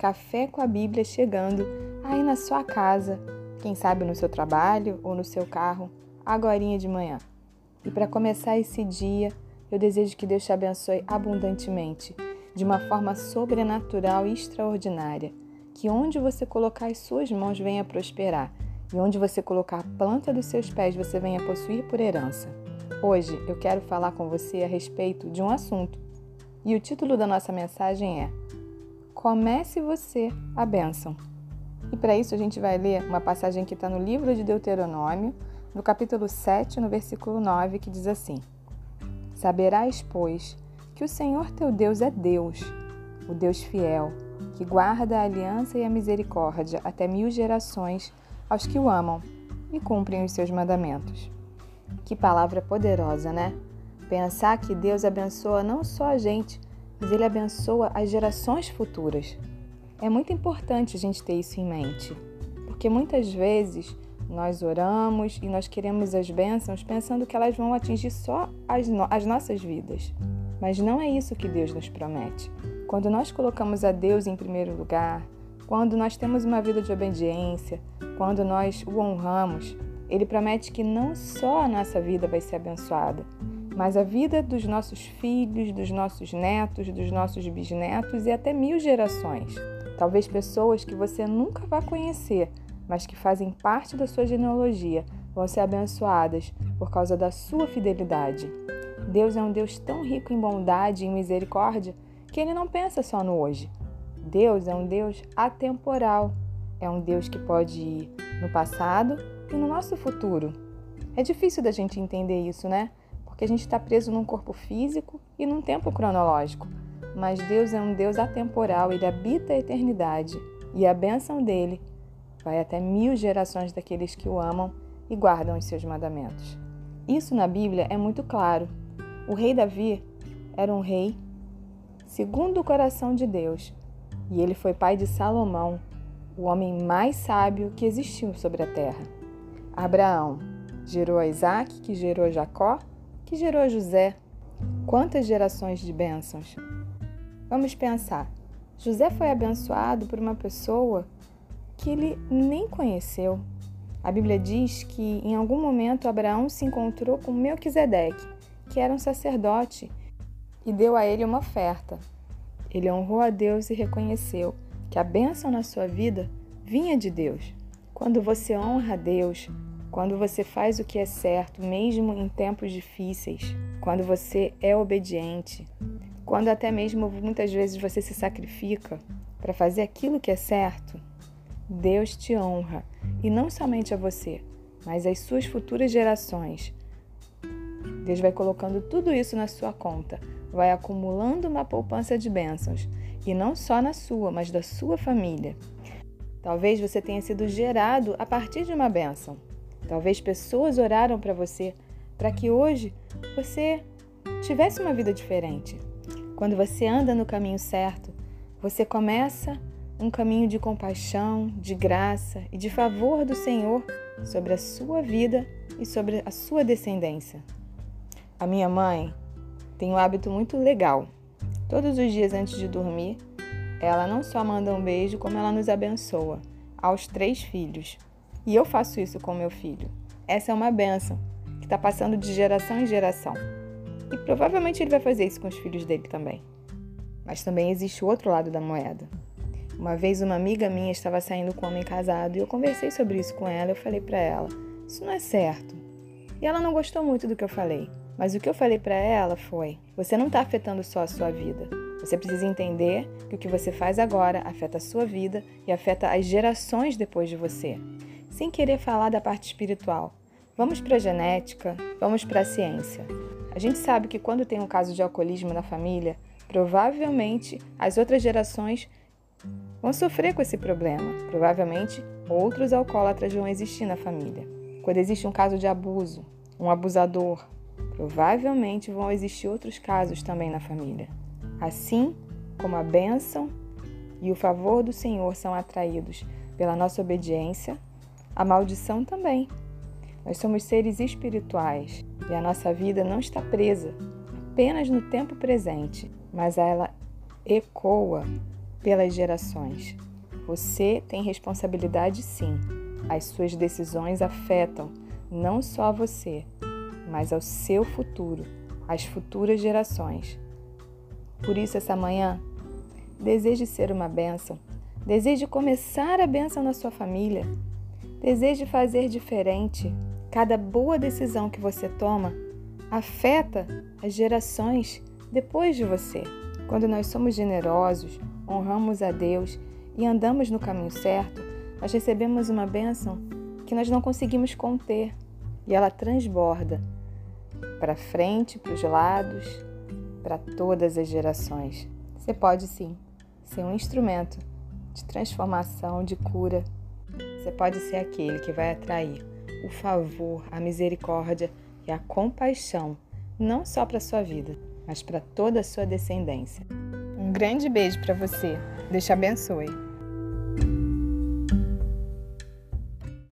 Café com a Bíblia chegando aí na sua casa, quem sabe no seu trabalho ou no seu carro, agorinha de manhã. E para começar esse dia, eu desejo que Deus te abençoe abundantemente, de uma forma sobrenatural e extraordinária. Que onde você colocar as suas mãos venha prosperar, e onde você colocar a planta dos seus pés você venha possuir por herança. Hoje eu quero falar com você a respeito de um assunto, e o título da nossa mensagem é Comece você a bênção. E para isso a gente vai ler uma passagem que está no livro de Deuteronômio, no capítulo 7, no versículo 9, que diz assim: Saberás, pois, que o Senhor teu Deus é Deus, o Deus fiel, que guarda a aliança e a misericórdia até mil gerações aos que o amam e cumprem os seus mandamentos. Que palavra poderosa, né? Pensar que Deus abençoa não só a gente, mas Ele abençoa as gerações futuras. É muito importante a gente ter isso em mente, porque muitas vezes nós oramos e nós queremos as bênçãos pensando que elas vão atingir só as, no as nossas vidas. Mas não é isso que Deus nos promete. Quando nós colocamos a Deus em primeiro lugar, quando nós temos uma vida de obediência, quando nós o honramos, Ele promete que não só a nossa vida vai ser abençoada, mas a vida dos nossos filhos, dos nossos netos, dos nossos bisnetos e até mil gerações. Talvez pessoas que você nunca vai conhecer, mas que fazem parte da sua genealogia, vão ser abençoadas por causa da sua fidelidade. Deus é um Deus tão rico em bondade e em misericórdia que ele não pensa só no hoje. Deus é um Deus atemporal. É um Deus que pode ir no passado e no nosso futuro. É difícil da gente entender isso, né? Porque a gente está preso num corpo físico e num tempo cronológico. Mas Deus é um Deus atemporal, ele habita a eternidade e a bênção dele vai até mil gerações daqueles que o amam e guardam os seus mandamentos. Isso na Bíblia é muito claro. O rei Davi era um rei segundo o coração de Deus, e ele foi pai de Salomão, o homem mais sábio que existiu sobre a terra. Abraão gerou a Isaac, que gerou Jacó, que gerou José. Quantas gerações de bênçãos! Vamos pensar. José foi abençoado por uma pessoa que ele nem conheceu. A Bíblia diz que em algum momento Abraão se encontrou com Melquisedeque, que era um sacerdote e deu a ele uma oferta. Ele honrou a Deus e reconheceu que a bênção na sua vida vinha de Deus. Quando você honra a Deus, quando você faz o que é certo, mesmo em tempos difíceis, quando você é obediente, quando até mesmo muitas vezes você se sacrifica para fazer aquilo que é certo, Deus te honra e não somente a você, mas às suas futuras gerações. Deus vai colocando tudo isso na sua conta vai acumulando uma poupança de bênçãos, e não só na sua, mas da sua família. Talvez você tenha sido gerado a partir de uma bênção. Talvez pessoas oraram para você para que hoje você tivesse uma vida diferente. Quando você anda no caminho certo, você começa um caminho de compaixão, de graça e de favor do Senhor sobre a sua vida e sobre a sua descendência. A minha mãe tem um hábito muito legal. Todos os dias antes de dormir, ela não só manda um beijo, como ela nos abençoa aos três filhos. E eu faço isso com meu filho. Essa é uma benção que está passando de geração em geração. E provavelmente ele vai fazer isso com os filhos dele também. Mas também existe o outro lado da moeda. Uma vez uma amiga minha estava saindo com um homem casado e eu conversei sobre isso com ela. Eu falei para ela: Isso não é certo. E ela não gostou muito do que eu falei. Mas o que eu falei para ela foi: você não está afetando só a sua vida. Você precisa entender que o que você faz agora afeta a sua vida e afeta as gerações depois de você. Sem querer falar da parte espiritual, vamos para a genética, vamos para a ciência. A gente sabe que quando tem um caso de alcoolismo na família, provavelmente as outras gerações vão sofrer com esse problema. Provavelmente outros alcoólatras vão existir na família. Quando existe um caso de abuso, um abusador, Provavelmente vão existir outros casos também na família. Assim como a bênção e o favor do Senhor são atraídos pela nossa obediência, a maldição também. Nós somos seres espirituais e a nossa vida não está presa apenas no tempo presente, mas ela ecoa pelas gerações. Você tem responsabilidade sim. As suas decisões afetam não só você, mas ao seu futuro, às futuras gerações. Por isso, essa manhã, deseje ser uma bênção. Deseje começar a bênção na sua família. Deseje fazer diferente. Cada boa decisão que você toma afeta as gerações depois de você. Quando nós somos generosos, honramos a Deus e andamos no caminho certo, nós recebemos uma bênção que nós não conseguimos conter e ela transborda para frente, para os lados, para todas as gerações. Você pode sim ser um instrumento de transformação, de cura. Você pode ser aquele que vai atrair o favor, a misericórdia e a compaixão, não só para sua vida, mas para toda a sua descendência. Um grande beijo para você. Deus te abençoe.